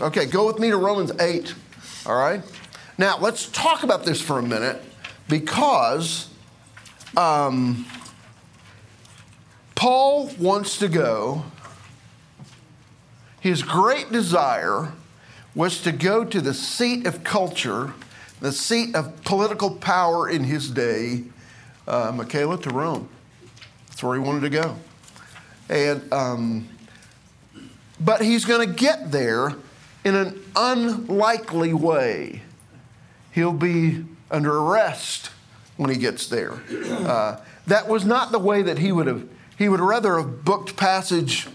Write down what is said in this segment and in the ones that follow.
Okay, go with me to Romans 8. All right? Now, let's talk about this for a minute because um, Paul wants to go. His great desire was to go to the seat of culture, the seat of political power in his day, uh, Michaela, to Rome. That's where he wanted to go. And, um, but he's going to get there in an unlikely way. He'll be under arrest when he gets there. Uh, that was not the way that he would have, he would rather have booked passage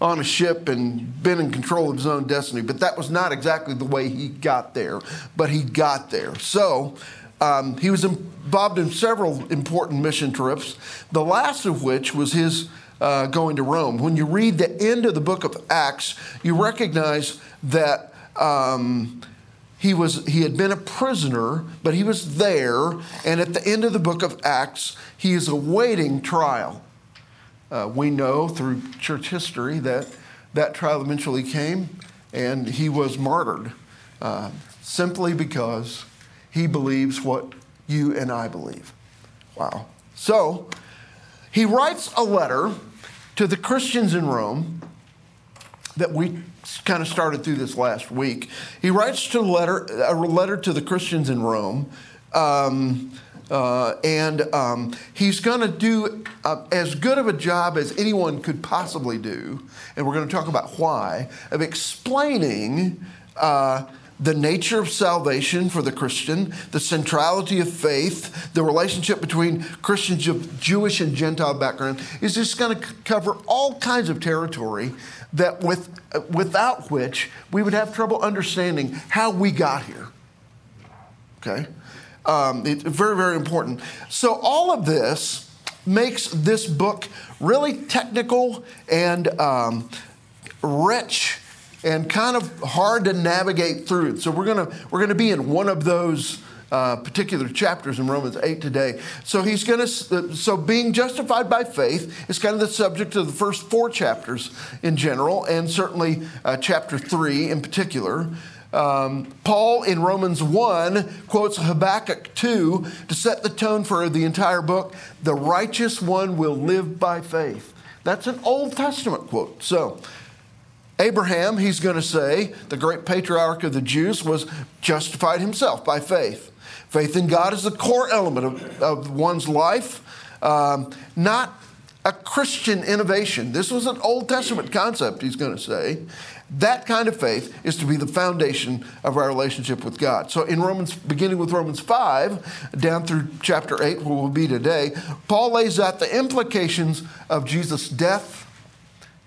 on a ship and been in control of his own destiny, but that was not exactly the way he got there, but he got there. So um, he was involved in several important mission trips, the last of which was his uh, going to Rome. When you read the end of the book of Acts, you recognize that. Um, he was he had been a prisoner but he was there and at the end of the book of acts he is awaiting trial uh, we know through church history that that trial eventually came and he was martyred uh, simply because he believes what you and i believe wow so he writes a letter to the Christians in Rome that we kind of started through this last week. He writes to a letter, a letter to the Christians in Rome. Um, uh, and um, he's going to do uh, as good of a job as anyone could possibly do, and we're going to talk about why, of explaining uh, the nature of salvation for the Christian, the centrality of faith, the relationship between Christians of Jewish and Gentile background is just going to cover all kinds of territory that with, without which we would have trouble understanding how we got here. Okay? Um, it's very, very important. So, all of this makes this book really technical and um, rich and kind of hard to navigate through. So we're gonna we're gonna be in one of those. Uh, particular chapters in Romans 8 today. So he's going to, so being justified by faith is kind of the subject of the first four chapters in general, and certainly uh, chapter 3 in particular. Um, Paul in Romans 1 quotes Habakkuk 2 to set the tone for the entire book. The righteous one will live by faith. That's an Old Testament quote. So Abraham, he's going to say, the great patriarch of the Jews, was justified himself by faith. Faith in God is the core element of, of one's life, um, not a Christian innovation. This was an Old Testament concept, he's going to say. That kind of faith is to be the foundation of our relationship with God. So, in Romans, beginning with Romans 5, down through chapter 8, where we'll be today, Paul lays out the implications of Jesus' death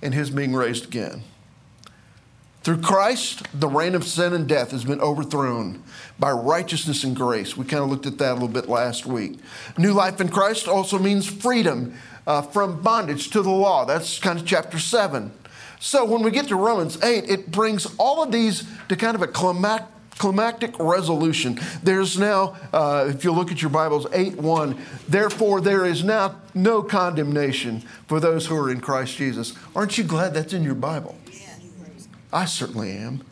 and his being raised again. Through Christ, the reign of sin and death has been overthrown by righteousness and grace. We kind of looked at that a little bit last week. New life in Christ also means freedom uh, from bondage to the law. That's kind of chapter 7. So when we get to Romans 8, it brings all of these to kind of a climactic climactic resolution. There's now, uh, if you look at your Bibles, 8 1, therefore there is now no condemnation for those who are in Christ Jesus. Aren't you glad that's in your Bible? I certainly am.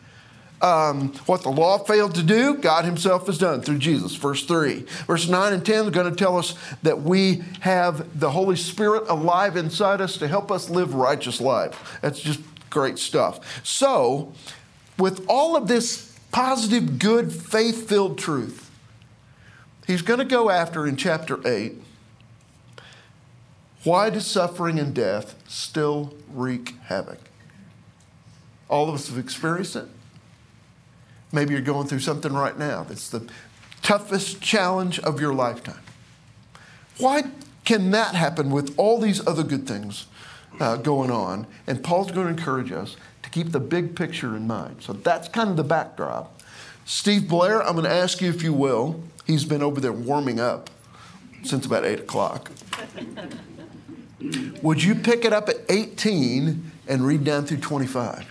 Um, what the law failed to do, God Himself has done through Jesus. Verse 3. Verse 9 and 10 are going to tell us that we have the Holy Spirit alive inside us to help us live righteous life. That's just great stuff. So, with all of this positive, good, faith filled truth, He's going to go after in chapter 8 why does suffering and death still wreak havoc? All of us have experienced it. Maybe you're going through something right now that's the toughest challenge of your lifetime. Why can that happen with all these other good things uh, going on? And Paul's going to encourage us to keep the big picture in mind. So that's kind of the backdrop. Steve Blair, I'm going to ask you if you will. He's been over there warming up since about 8 o'clock. Would you pick it up at 18 and read down through 25?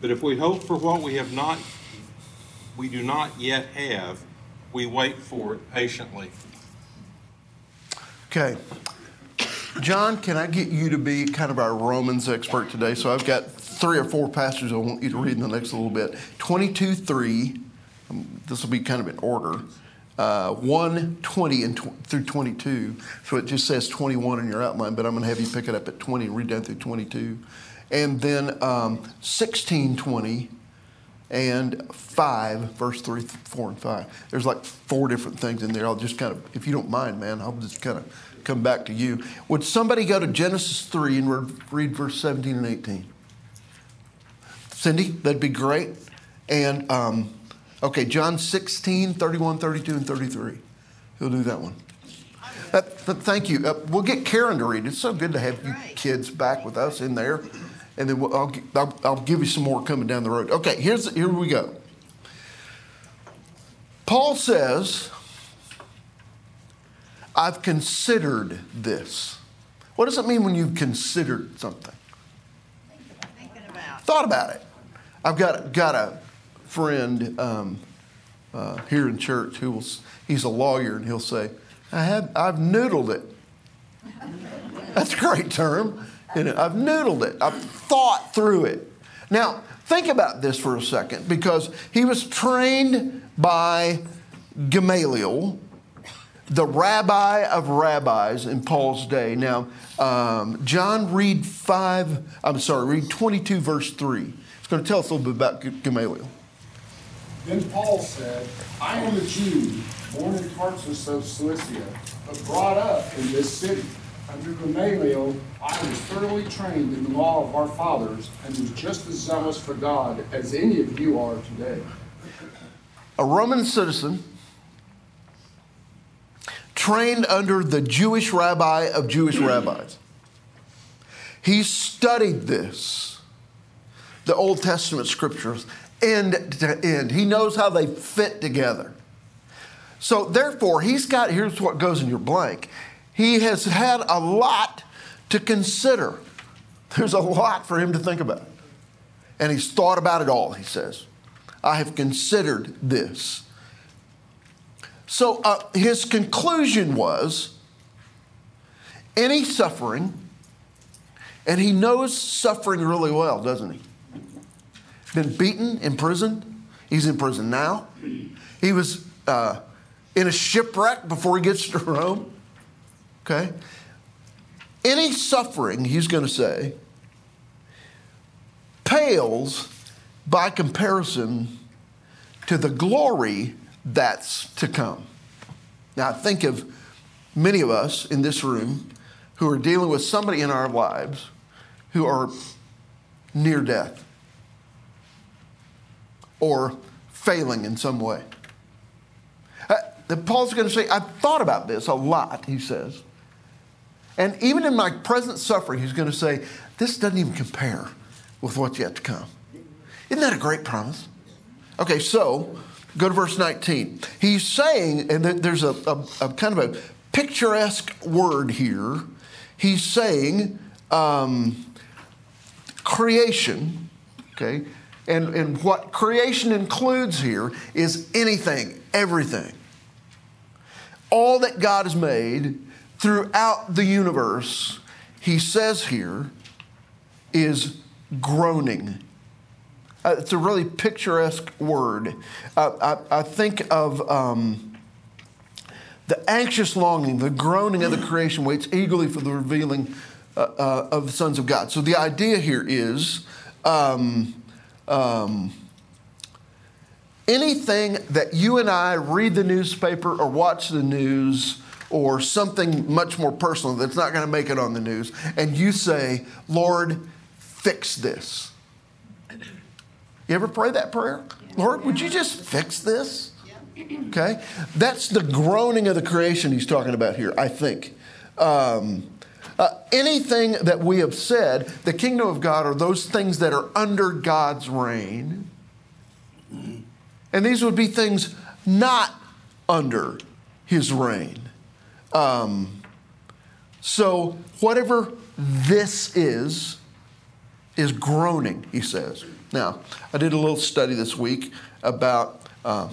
But if we hope for what we have not, we do not yet have, we wait for it patiently. Okay. John, can I get you to be kind of our Romans expert today? So I've got three or four passages I want you to read in the next little bit. 22 3, um, this will be kind of in order. Uh, 1 20 and tw- through 22. So it just says 21 in your outline, but I'm going to have you pick it up at 20 and read down through 22 and then um, 1620 and 5, verse 3, 4, and 5. There's like four different things in there. I'll just kind of, if you don't mind, man, I'll just kind of come back to you. Would somebody go to Genesis 3 and read verse 17 and 18? Cindy, that'd be great. And, um, okay, John 16, 31, 32, and 33. He'll do that one. Uh, thank you. Uh, we'll get Karen to read. It's so good to have you kids back with us in there and then I'll, I'll, I'll give you some more coming down the road. Okay, here's, here we go. Paul says, I've considered this. What does it mean when you've considered something? About. Thought about it. I've got, got a friend um, uh, here in church who will, he's a lawyer and he'll say, I have, I've noodled it. That's a great term. And I've noodled it. I've thought through it. Now, think about this for a second because he was trained by Gamaliel, the rabbi of rabbis in Paul's day. Now, um, John, read 5, I'm sorry, read 22, verse 3. It's going to tell us a little bit about Gamaliel. Then Paul said, I am a Jew, born in Tarsus of Cilicia, but brought up in this city under Gamaliel, I was thoroughly trained in the law of our fathers and was just as zealous for God as any of you are today. A Roman citizen trained under the Jewish rabbi of Jewish rabbis. He studied this, the Old Testament scriptures, end to end. He knows how they fit together. So, therefore, he's got here's what goes in your blank he has had a lot to consider. There's a lot for him to think about. And he's thought about it all, he says. I have considered this. So uh, his conclusion was any suffering, and he knows suffering really well, doesn't he? Been beaten, imprisoned. He's in prison now. He was uh, in a shipwreck before he gets to Rome. Okay? Any suffering, he's going to say, pales by comparison to the glory that's to come. Now, think of many of us in this room who are dealing with somebody in our lives who are near death or failing in some way. Uh, Paul's going to say, I've thought about this a lot, he says. And even in my present suffering, he's going to say, This doesn't even compare with what's yet to come. Isn't that a great promise? Okay, so go to verse 19. He's saying, and there's a, a, a kind of a picturesque word here. He's saying um, creation, okay? And, and what creation includes here is anything, everything. All that God has made throughout the universe, he says here, is groaning. Uh, it's a really picturesque word. Uh, I, I, think of um, the anxious longing, the groaning of the creation waits eagerly for the revealing uh, uh of the sons of God. So the idea here is um, um, anything that you and I read the newspaper or watch the news or something much more personal that's not going to make it on the news, and you say, Lord, fix this. You ever pray that prayer? Lord, would you just fix this? Okay? That's the groaning of the creation he's talking about here, I think. Um, uh, anything that we have said, the kingdom of God are those things that are under God's reign. And these would be things not under his reign. Um, so, whatever this is, is groaning, he says. Now, I did a little study this week about uh,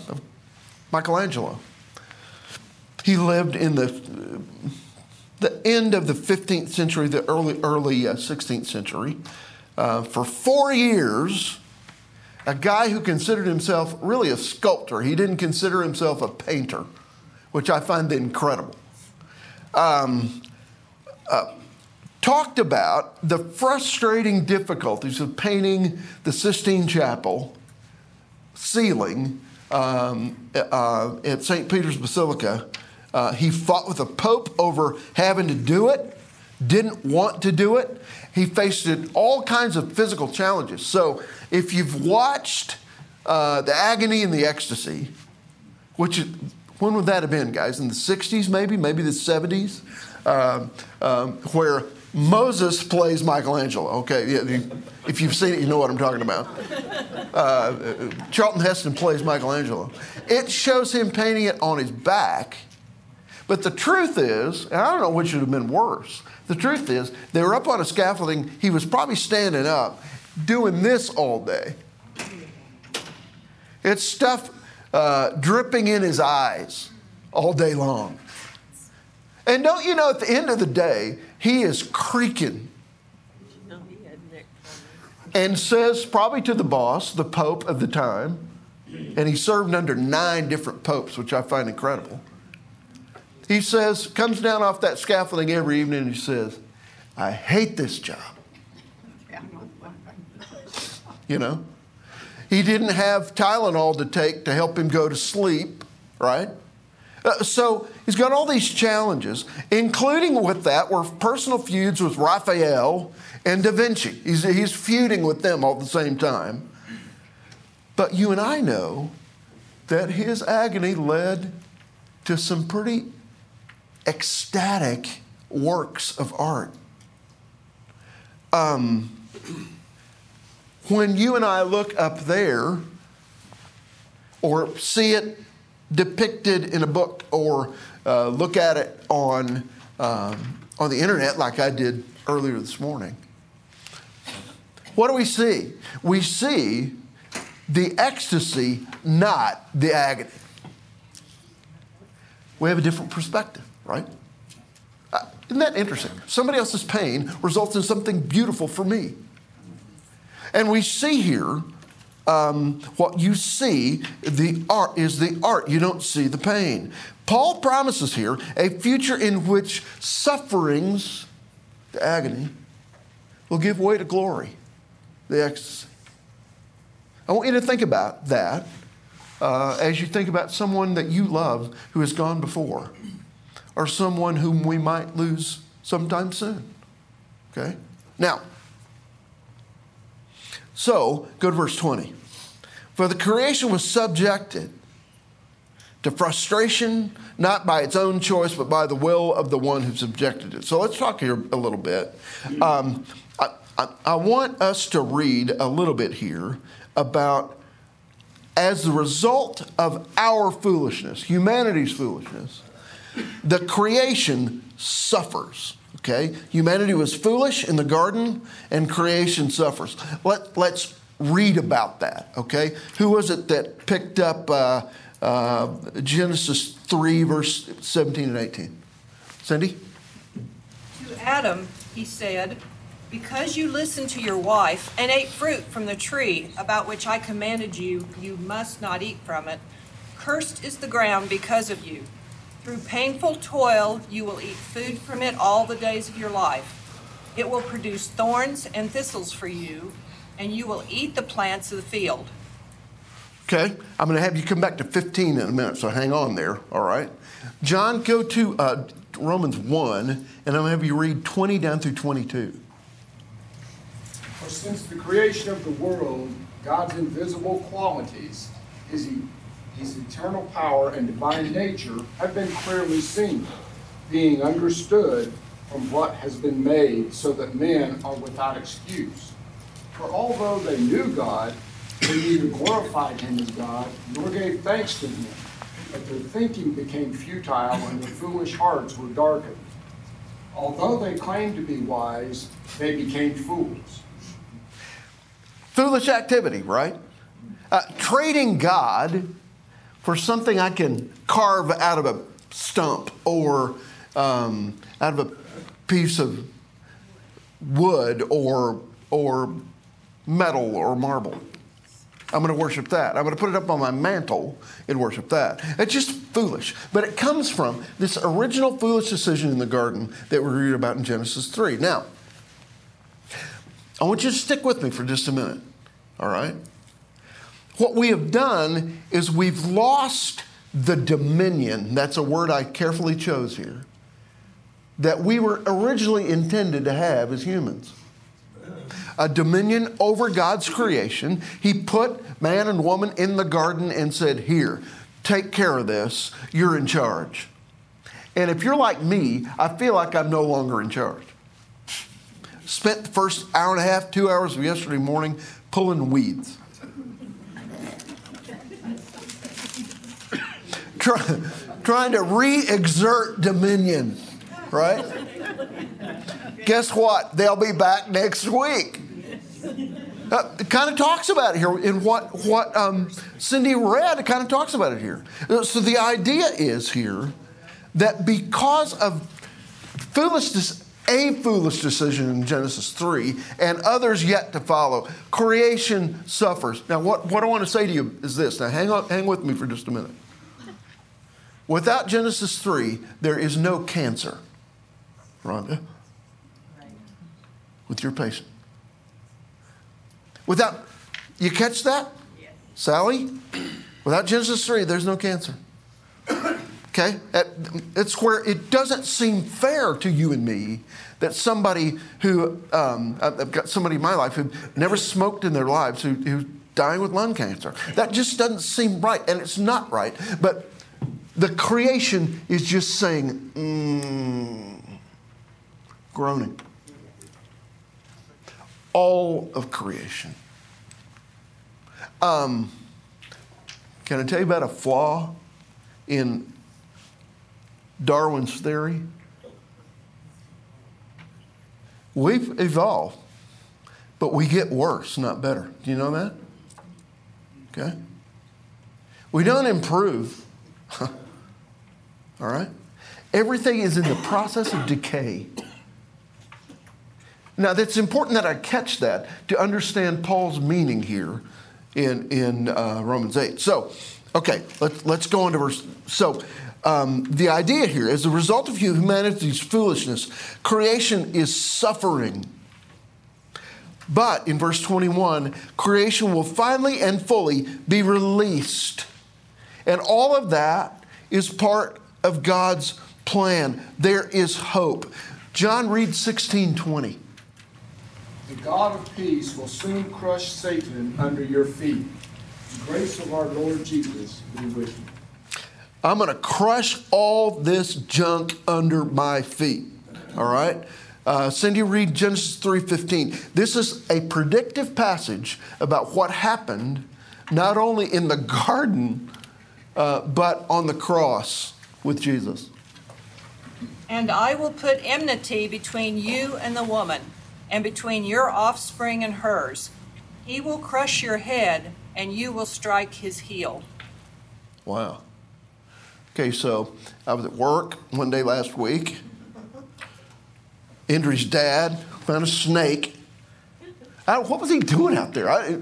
Michelangelo. He lived in the, the end of the 15th century, the early, early uh, 16th century. Uh, for four years, a guy who considered himself really a sculptor. He didn't consider himself a painter, which I find incredible. Um, uh, talked about the frustrating difficulties of painting the Sistine Chapel ceiling um, uh, at St. Peter's Basilica. Uh, he fought with the Pope over having to do it, didn't want to do it. He faced all kinds of physical challenges. So, if you've watched uh, The Agony and the Ecstasy, which when would that have been, guys? In the 60s, maybe, maybe the 70s, um, um, where Moses plays Michelangelo. Okay, if you've seen it, you know what I'm talking about. Uh, Charlton Heston plays Michelangelo. It shows him painting it on his back. But the truth is, and I don't know which would have been worse. The truth is, they were up on a scaffolding. He was probably standing up, doing this all day. It's stuff uh, dripping in his eyes all day long. And don't you know, at the end of the day, he is creaking and says, probably to the boss, the Pope of the time, and he served under nine different popes, which I find incredible. He says, comes down off that scaffolding every evening and he says, I hate this job. You know? He didn't have Tylenol to take to help him go to sleep, right? Uh, so he's got all these challenges, including with that were personal feuds with Raphael and Da Vinci. He's, he's feuding with them all at the same time. But you and I know that his agony led to some pretty ecstatic works of art. Um, when you and I look up there or see it depicted in a book or uh, look at it on, um, on the internet like I did earlier this morning, what do we see? We see the ecstasy, not the agony. We have a different perspective, right? Uh, isn't that interesting? Somebody else's pain results in something beautiful for me. And we see here um, what you see the art is the art. You don't see the pain. Paul promises here a future in which sufferings, the agony, will give way to glory, the ecstasy. I want you to think about that uh, as you think about someone that you love who has gone before, or someone whom we might lose sometime soon. Okay? Now, so, go to verse 20. For the creation was subjected to frustration, not by its own choice, but by the will of the one who subjected it. So let's talk here a little bit. Um, I, I, I want us to read a little bit here about as the result of our foolishness, humanity's foolishness, the creation suffers. Okay? Humanity was foolish in the garden, and creation suffers. Let, let's read about that. Okay? Who was it that picked up uh, uh, Genesis 3, verse 17 and 18? Cindy? To Adam, he said, Because you listened to your wife and ate fruit from the tree about which I commanded you, you must not eat from it. Cursed is the ground because of you. Through painful toil, you will eat food from it all the days of your life. It will produce thorns and thistles for you, and you will eat the plants of the field. Okay, I'm going to have you come back to 15 in a minute, so hang on there, all right? John, go to uh, Romans 1, and I'm going to have you read 20 down through 22. For since the creation of the world, God's invisible qualities, his, his eternal power and divine nature have been clearly seen, being understood from what has been made, so that men are without excuse. For although they knew God, they neither glorified him as God nor gave thanks to him, but their thinking became futile and their foolish hearts were darkened. Although they claimed to be wise, they became fools. Foolish activity, right? Uh, trading God for something I can carve out of a stump or um, out of a piece of wood or, or metal or marble. I'm going to worship that. I'm going to put it up on my mantle and worship that. It's just foolish. But it comes from this original foolish decision in the garden that we read about in Genesis 3. Now, I want you to stick with me for just a minute, all right? What we have done is we've lost the dominion, that's a word I carefully chose here, that we were originally intended to have as humans. A dominion over God's creation. He put man and woman in the garden and said, Here, take care of this. You're in charge. And if you're like me, I feel like I'm no longer in charge. Spent the first hour and a half, two hours of yesterday morning pulling weeds. Try, trying to re exert dominion, right? Guess what? They'll be back next week. Uh, it kind of talks about it here in what, what um, Cindy read. It kind of talks about it here. Uh, So the idea is here that because of foolishness, a foolish decision in Genesis 3, and others yet to follow, creation suffers. Now, what, what I want to say to you is this. Now, hang, on, hang with me for just a minute. Without Genesis 3, there is no cancer. Rhonda? With your patient. Without, you catch that? Sally? Without Genesis 3, there's no cancer. Okay? It's where it doesn't seem fair to you and me that somebody who, um, I've I've got somebody in my life who never smoked in their lives who, who's dying with lung cancer. That just doesn't seem right, and it's not right. But the creation is just saying, mm, groaning. All of creation. Um, can I tell you about a flaw in Darwin's theory? We've evolved, but we get worse, not better. Do you know that? Okay? We don't improve. All right? Everything is in the process of decay. Now, that's important that I catch that to understand Paul's meaning here in, in uh, Romans 8. So, okay, let's, let's go into verse. So, um, the idea here is the result of humanity's foolishness, creation is suffering. But in verse 21, creation will finally and fully be released. And all of that is part of God's plan. There is hope. John read 1620. The God of peace will soon crush Satan under your feet. The grace of our Lord Jesus be with you. I'm going to crush all this junk under my feet. All right? Uh, Cindy, read Genesis 3.15. This is a predictive passage about what happened not only in the garden, uh, but on the cross with Jesus. And I will put enmity between you and the woman, and between your offspring and hers. He will crush your head, and you will strike his heel. Wow. Okay, so I was at work one day last week. Indri's dad found a snake. I what was he doing out there? I,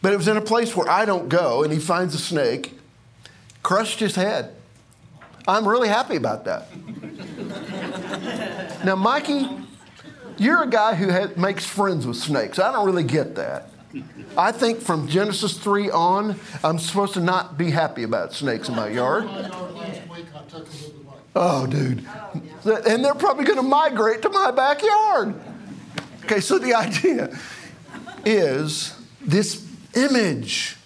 but it was in a place where I don't go, and he finds a snake, crushed his head. I'm really happy about that. now, Mikey, you're a guy who has, makes friends with snakes. I don't really get that. I think from Genesis 3 on, I'm supposed to not be happy about snakes in my yard. Oh, dude. And they're probably going to migrate to my backyard. Okay, so the idea is this image.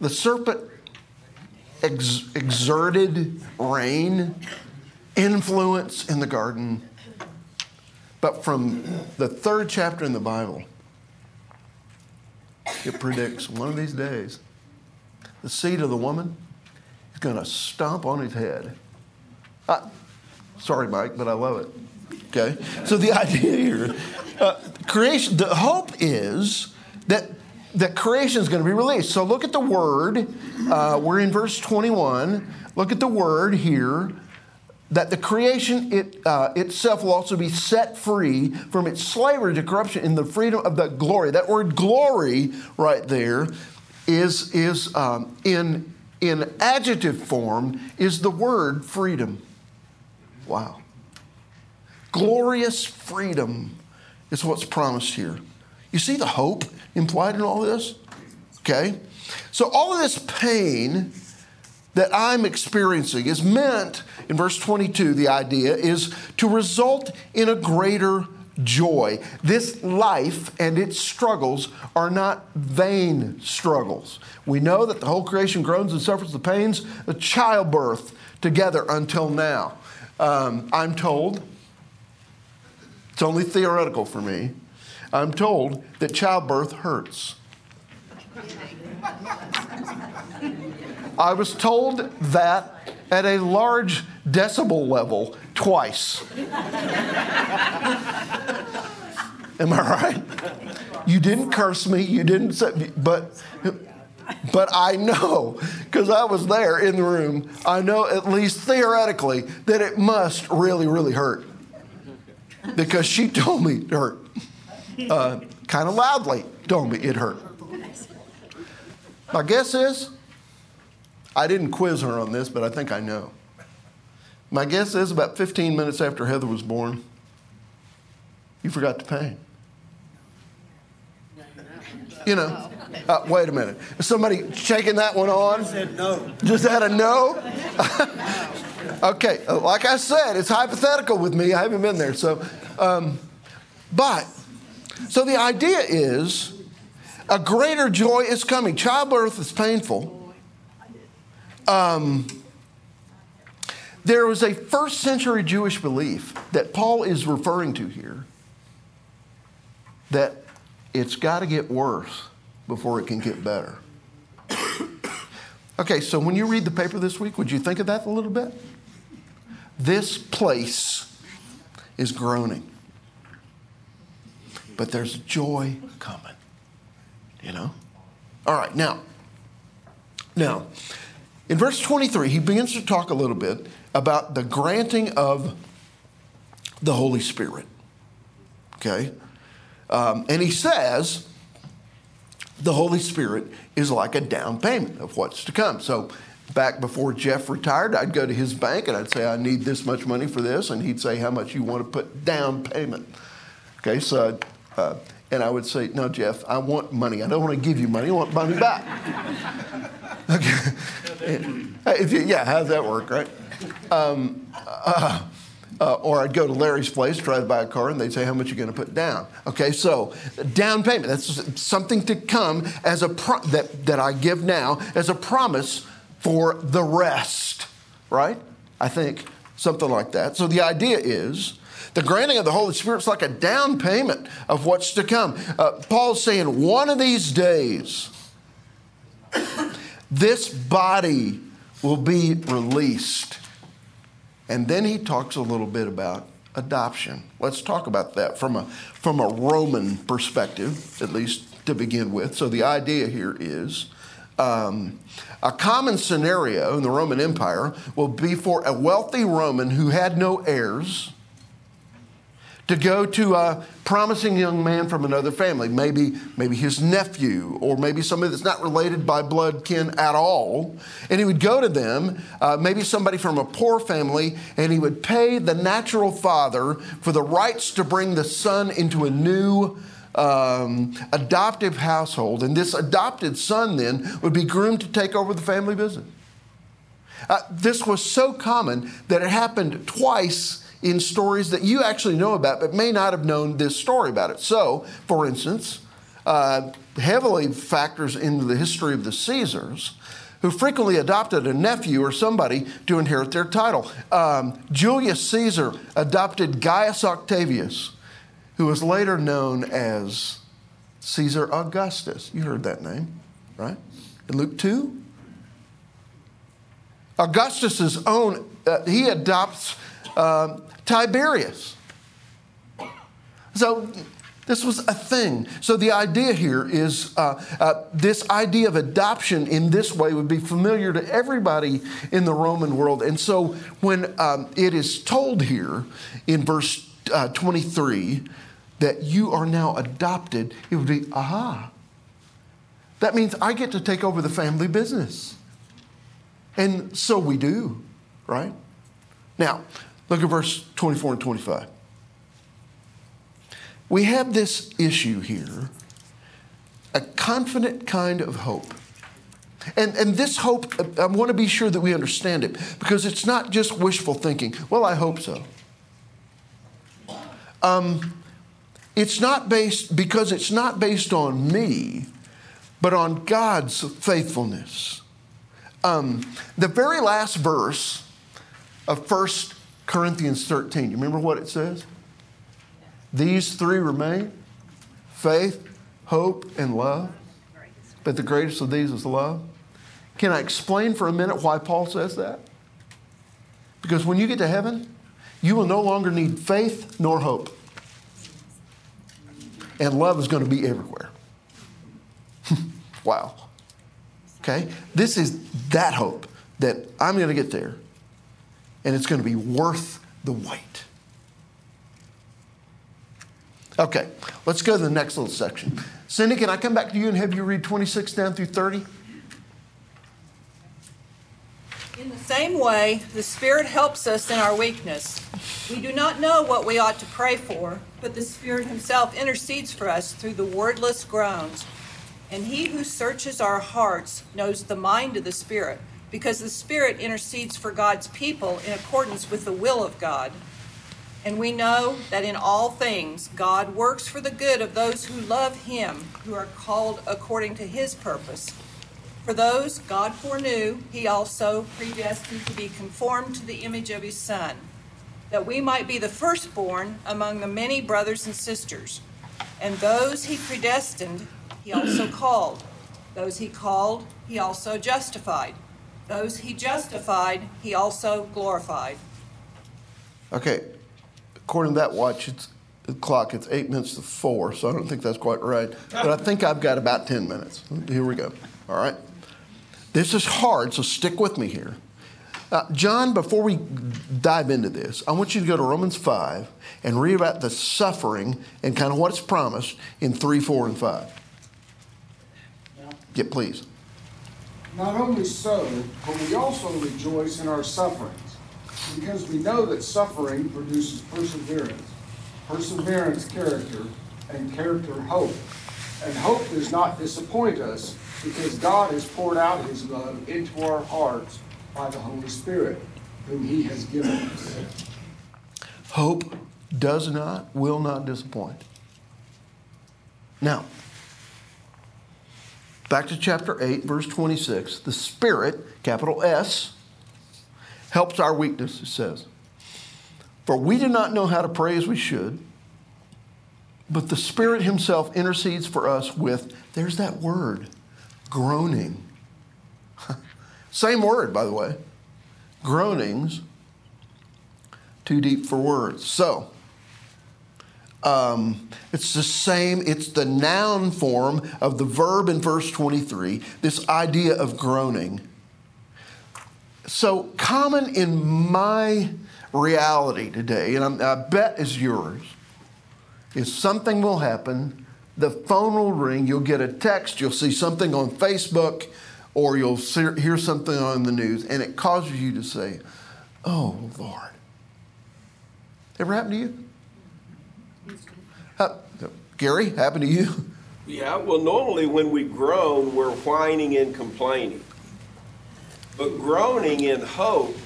The serpent ex- exerted reign, influence in the garden. But from the third chapter in the Bible, it predicts one of these days the seed of the woman is going to stomp on his head. Uh, sorry, Mike, but I love it. Okay? So the idea here, uh, creation, the hope is that that creation is going to be released. So look at the word. Uh, we're in verse 21. Look at the word here that the creation it, uh, itself will also be set free from its slavery to corruption in the freedom of the glory. That word glory right there is, is um, in, in adjective form is the word freedom. Wow. Glorious freedom is what's promised here. You see the hope implied in all this? Okay? So, all of this pain that I'm experiencing is meant, in verse 22, the idea is to result in a greater joy. This life and its struggles are not vain struggles. We know that the whole creation groans and suffers the pains of childbirth together until now. Um, I'm told, it's only theoretical for me, I'm told that childbirth hurts. I was told that at a large decibel level twice. Am I right? You didn't curse me, you didn't say, but but I know, because I was there in the room, I know at least theoretically that it must really, really hurt. Because she told me it hurt. Uh, kind of loudly told me it hurt. My guess is, I didn't quiz her on this, but I think I know. My guess is about 15 minutes after Heather was born, you forgot to pay. You know, uh, wait a minute. Is somebody shaking that one on? Said no. Just had a no? okay, uh, like I said, it's hypothetical with me. I haven't been there. So, um, but, so the idea is a greater joy is coming. Childbirth is painful. Um, there was a first century Jewish belief that Paul is referring to here that it's got to get worse before it can get better. okay, so when you read the paper this week, would you think of that a little bit? This place is groaning, but there's joy coming. You know? All right, now, now, in verse 23, he begins to talk a little bit about the granting of the Holy Spirit. Okay? Um, and he says the Holy Spirit is like a down payment of what's to come. So, back before Jeff retired, I'd go to his bank and I'd say, I need this much money for this. And he'd say, How much you want to put down payment? Okay, so, uh, and I would say, No, Jeff, I want money. I don't want to give you money, I want money back. okay. If you, yeah, how's that work, right? Um, uh, uh, or I'd go to Larry's place, try to buy a car, and they'd say, How much are you going to put down? Okay, so down payment, that's something to come as a pro- that, that I give now as a promise for the rest, right? I think something like that. So the idea is the granting of the Holy Spirit is like a down payment of what's to come. Uh, Paul's saying, One of these days, this body will be released. And then he talks a little bit about adoption. Let's talk about that from a, from a Roman perspective, at least to begin with. So the idea here is um, a common scenario in the Roman Empire will be for a wealthy Roman who had no heirs to go to a promising young man from another family, maybe, maybe his nephew, or maybe somebody that's not related by blood kin at all. And he would go to them, uh, maybe somebody from a poor family, and he would pay the natural father for the rights to bring the son into a new um, adoptive household. And this adopted son then would be groomed to take over the family business. Uh, this was so common that it happened twice in stories that you actually know about, but may not have known this story about it. So, for instance, uh, heavily factors into the history of the Caesars, who frequently adopted a nephew or somebody to inherit their title. Um, Julius Caesar adopted Gaius Octavius, who was later known as Caesar Augustus. You heard that name, right? In Luke 2. Augustus's own, uh, he adopts um, Tiberius. So this was a thing. So the idea here is uh, uh, this idea of adoption in this way would be familiar to everybody in the Roman world. And so when um, it is told here in verse uh, 23 that you are now adopted, it would be, aha. That means I get to take over the family business. And so we do, right? Now, Look at verse 24 and 25. We have this issue here a confident kind of hope. And, and this hope, I want to be sure that we understand it because it's not just wishful thinking. Well, I hope so. Um, it's not based, because it's not based on me, but on God's faithfulness. Um, the very last verse of First Corinthians 13. You remember what it says? These three remain faith, hope, and love. But the greatest of these is love. Can I explain for a minute why Paul says that? Because when you get to heaven, you will no longer need faith nor hope. And love is going to be everywhere. wow. Okay? This is that hope that I'm going to get there and it's going to be worth the wait. Okay, let's go to the next little section. Cindy, can I come back to you and have you read 26 down through 30? In the same way, the Spirit helps us in our weakness. We do not know what we ought to pray for, but the Spirit Himself intercedes for us through the wordless groans. And He who searches our hearts knows the mind of the Spirit because the Spirit intercedes for God's people in accordance with the will of God. And we know that in all things God works for the good of those who love Him, who are called according to His purpose. For those God foreknew, He also predestined to be conformed to the image of His Son, that we might be the firstborn among the many brothers and sisters. And those He predestined, He also called. Those He called, He also justified. Those he justified, he also glorified. Okay, according to that watch, it's the clock, it's eight minutes to four, so I don't think that's quite right. But I think I've got about 10 minutes. Here we go. All right. This is hard, so stick with me here. Uh, John, before we dive into this, I want you to go to Romans 5 and read about the suffering and kind of what's promised in 3, 4, and 5. Yeah, please. Not only so, but we also rejoice in our sufferings, because we know that suffering produces perseverance, perseverance, character, and character, hope. And hope does not disappoint us, because God has poured out his love into our hearts by the Holy Spirit, whom he has given us. Hope does not, will not disappoint. Now, Back to chapter 8, verse 26. The Spirit, capital S, helps our weakness, it says. For we do not know how to pray as we should, but the Spirit Himself intercedes for us with, there's that word, groaning. Same word, by the way. Groanings, too deep for words. So, um, it's the same, it's the noun form of the verb in verse 23, this idea of groaning. So, common in my reality today, and I'm, I bet is yours, is something will happen, the phone will ring, you'll get a text, you'll see something on Facebook, or you'll see, hear something on the news, and it causes you to say, Oh, Lord. Ever happened to you? Uh, Gary, happened to you? Yeah, well, normally when we groan, we're whining and complaining. But groaning in hope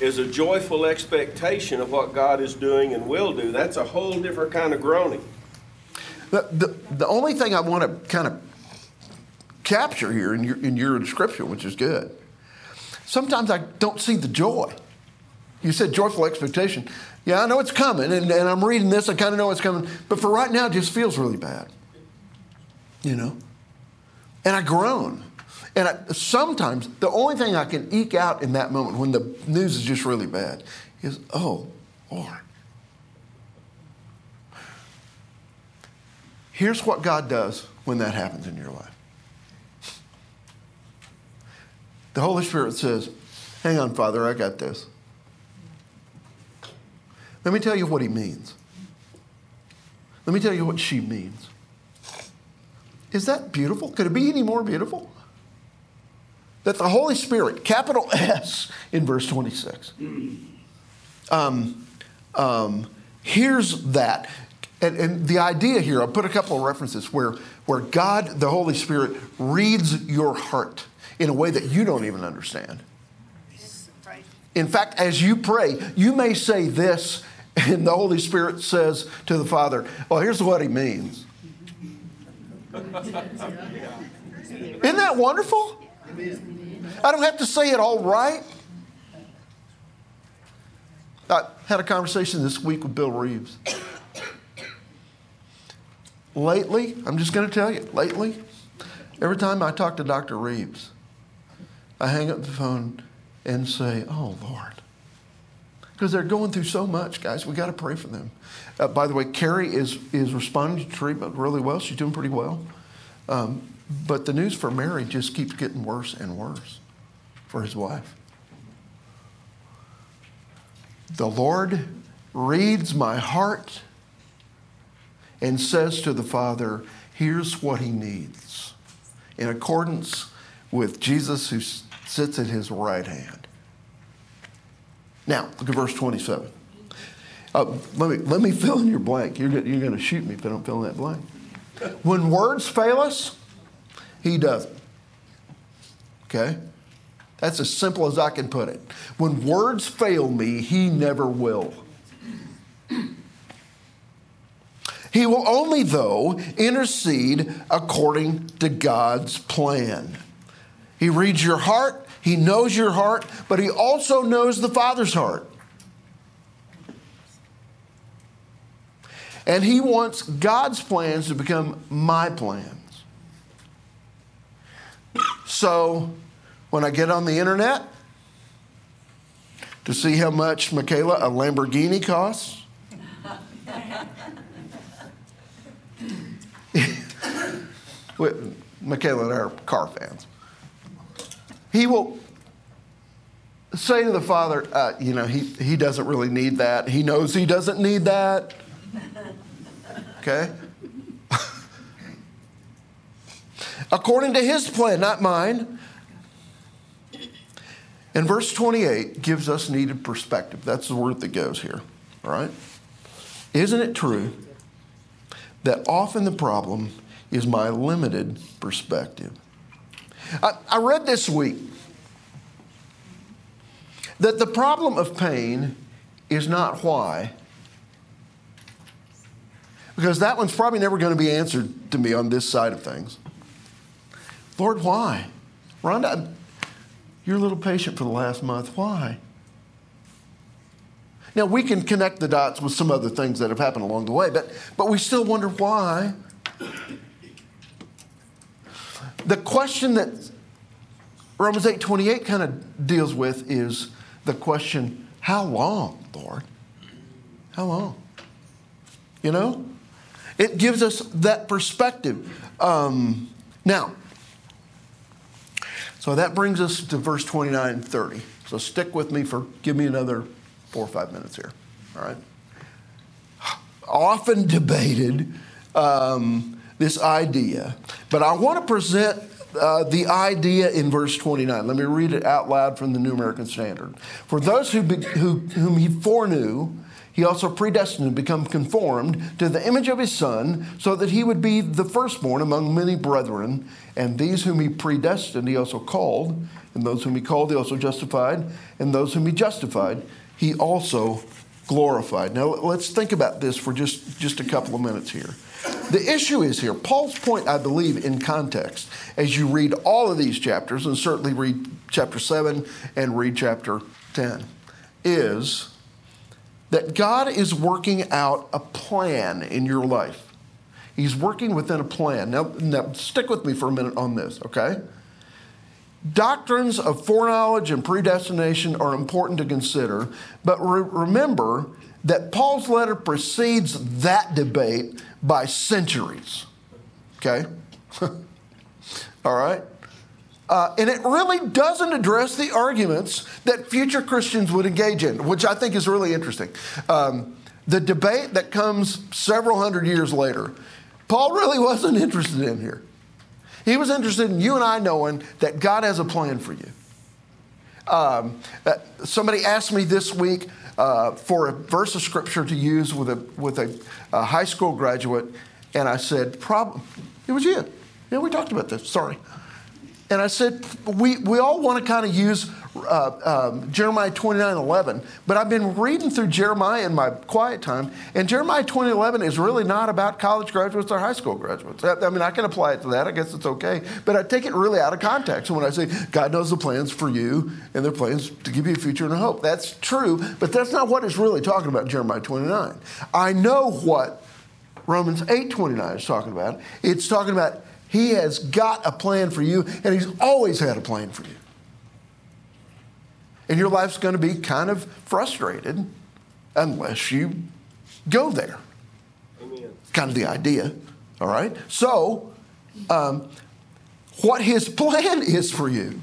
is a joyful expectation of what God is doing and will do. That's a whole different kind of groaning. The, the, the only thing I want to kind of capture here in your, in your description, which is good, sometimes I don't see the joy. You said joyful expectation. Yeah, I know it's coming, and, and I'm reading this, I kind of know it's coming, but for right now, it just feels really bad. You know? And I groan. And I, sometimes the only thing I can eke out in that moment when the news is just really bad is, oh, Lord. Here's what God does when that happens in your life. The Holy Spirit says, Hang on, Father, I got this. Let me tell you what he means. Let me tell you what she means. Is that beautiful? Could it be any more beautiful? That the Holy Spirit, capital S in verse 26, um, um, here's that. And, and the idea here, I'll put a couple of references where, where God, the Holy Spirit, reads your heart in a way that you don't even understand. In fact, as you pray, you may say this, and the Holy Spirit says to the Father, Well, here's what he means. Isn't that wonderful? I don't have to say it all right. I had a conversation this week with Bill Reeves. Lately, I'm just going to tell you, lately, every time I talk to Dr. Reeves, I hang up the phone and say, Oh, Lord. Because they're going through so much, guys. We got to pray for them. Uh, by the way, Carrie is, is responding to treatment really well. She's doing pretty well. Um, but the news for Mary just keeps getting worse and worse for his wife. The Lord reads my heart and says to the Father, Here's what he needs, in accordance with Jesus who sits at his right hand. Now, look at verse 27. Uh, let, me, let me fill in your blank. You're, you're going to shoot me if I don't fill in that blank. When words fail us, he doesn't. Okay? That's as simple as I can put it. When words fail me, he never will. He will only, though, intercede according to God's plan. He reads your heart, he knows your heart, but he also knows the Father's heart. And he wants God's plans to become my plans. So when I get on the internet to see how much, Michaela, a Lamborghini costs, Michaela and I are car fans. He will say to the father, uh, you know, he, he doesn't really need that. He knows he doesn't need that. Okay? According to his plan, not mine. And verse 28 gives us needed perspective. That's the word that goes here. All right? Isn't it true that often the problem is my limited perspective? I, I read this week that the problem of pain is not why, because that one's probably never going to be answered to me on this side of things. Lord, why? Rhonda, you're a little patient for the last month. Why? Now, we can connect the dots with some other things that have happened along the way, but, but we still wonder why. The question that Romans 8 28 kind of deals with is the question, how long, Lord? How long? You know? It gives us that perspective. Um, now, so that brings us to verse 29 and 30. So stick with me for, give me another four or five minutes here. All right? often debated um, this idea, but I want to present uh, the idea in verse 29. Let me read it out loud from the New American Standard. For those who, be, who whom he foreknew, he also predestined to become conformed to the image of his Son, so that he would be the firstborn among many brethren. And these whom he predestined, he also called. And those whom he called, he also justified. And those whom he justified, he also glorified. Now, let's think about this for just, just a couple of minutes here. The issue is here, Paul's point, I believe, in context, as you read all of these chapters, and certainly read chapter 7 and read chapter 10, is that God is working out a plan in your life. He's working within a plan. Now, now stick with me for a minute on this, okay? Doctrines of foreknowledge and predestination are important to consider, but re- remember that Paul's letter precedes that debate by centuries. Okay? All right? Uh, and it really doesn't address the arguments that future Christians would engage in, which I think is really interesting. Um, the debate that comes several hundred years later, Paul really wasn't interested in here. He was interested in you and I knowing that God has a plan for you. Um, uh, somebody asked me this week uh, for a verse of scripture to use with a with a, a high school graduate, and I said, "Prob, it was you." Yeah, we talked about this. Sorry. And I said, we, we all want to kind of use uh, um, Jeremiah 29 11, but I've been reading through Jeremiah in my quiet time, and Jeremiah 20 11 is really not about college graduates or high school graduates. I, I mean, I can apply it to that. I guess it's okay. But I take it really out of context when I say God knows the plans for you and their plans to give you a future and a hope. That's true, but that's not what it's really talking about Jeremiah 29. I know what Romans 8 29 is talking about. It's talking about he has got a plan for you, and He's always had a plan for you. And your life's going to be kind of frustrated unless you go there. Amen. Kind of the idea, all right? So, um, what His plan is for you.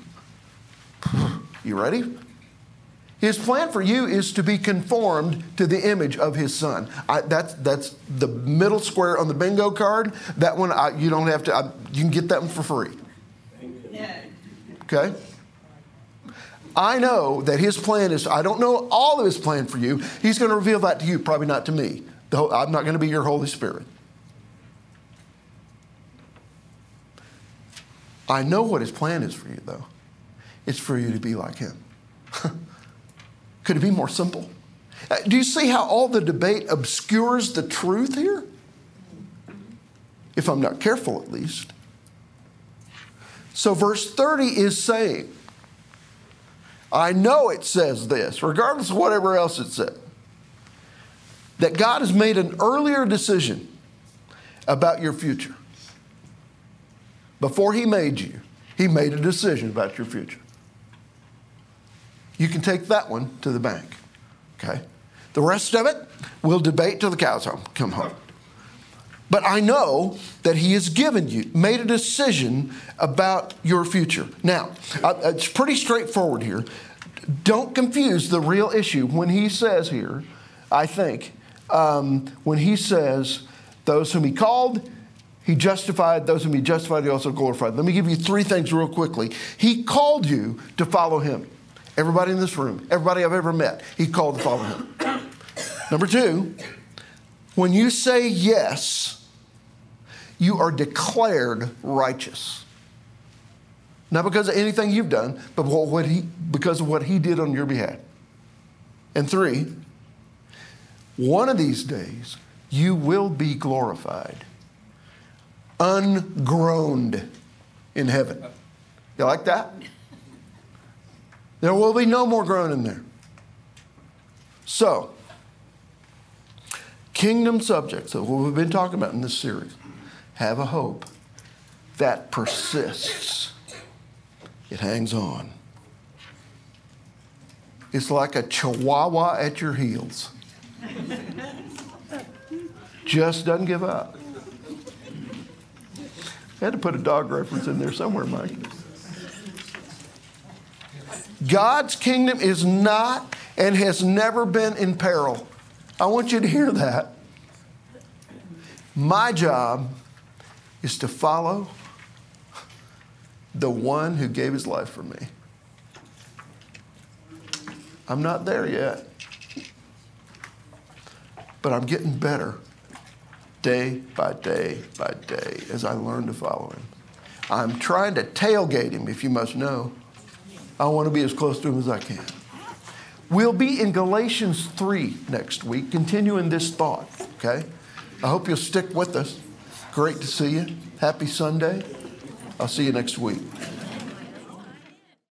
You ready? His plan for you is to be conformed to the image of his son. I, that's, that's the middle square on the bingo card. That one, I, you don't have to, I, you can get that one for free. Okay? I know that his plan is, I don't know all of his plan for you. He's going to reveal that to you, probably not to me. I'm not going to be your Holy Spirit. I know what his plan is for you, though. It's for you to be like him. Could it be more simple? Uh, do you see how all the debate obscures the truth here? If I'm not careful, at least. So, verse 30 is saying, I know it says this, regardless of whatever else it said, that God has made an earlier decision about your future. Before He made you, He made a decision about your future. You can take that one to the bank. Okay? The rest of it, we'll debate till the cows come home. But I know that He has given you, made a decision about your future. Now, it's pretty straightforward here. Don't confuse the real issue when He says here, I think, um, when He says, those whom He called, He justified, those whom He justified, He also glorified. Let me give you three things real quickly. He called you to follow Him. Everybody in this room, everybody I've ever met, he called to follow him. Number two, when you say yes, you are declared righteous. Not because of anything you've done, but what he, because of what he did on your behalf. And three, one of these days, you will be glorified, ungroaned in heaven. You like that? There will be no more groaning there. So, kingdom subjects, of what we've been talking about in this series, have a hope that persists. It hangs on. It's like a chihuahua at your heels. Just doesn't give up. I had to put a dog reference in there somewhere, Mike. God's kingdom is not and has never been in peril. I want you to hear that. My job is to follow the one who gave his life for me. I'm not there yet, but I'm getting better day by day by day as I learn to follow him. I'm trying to tailgate him, if you must know. I want to be as close to him as I can. We'll be in Galatians 3 next week, continuing this thought, okay? I hope you'll stick with us. Great to see you. Happy Sunday. I'll see you next week.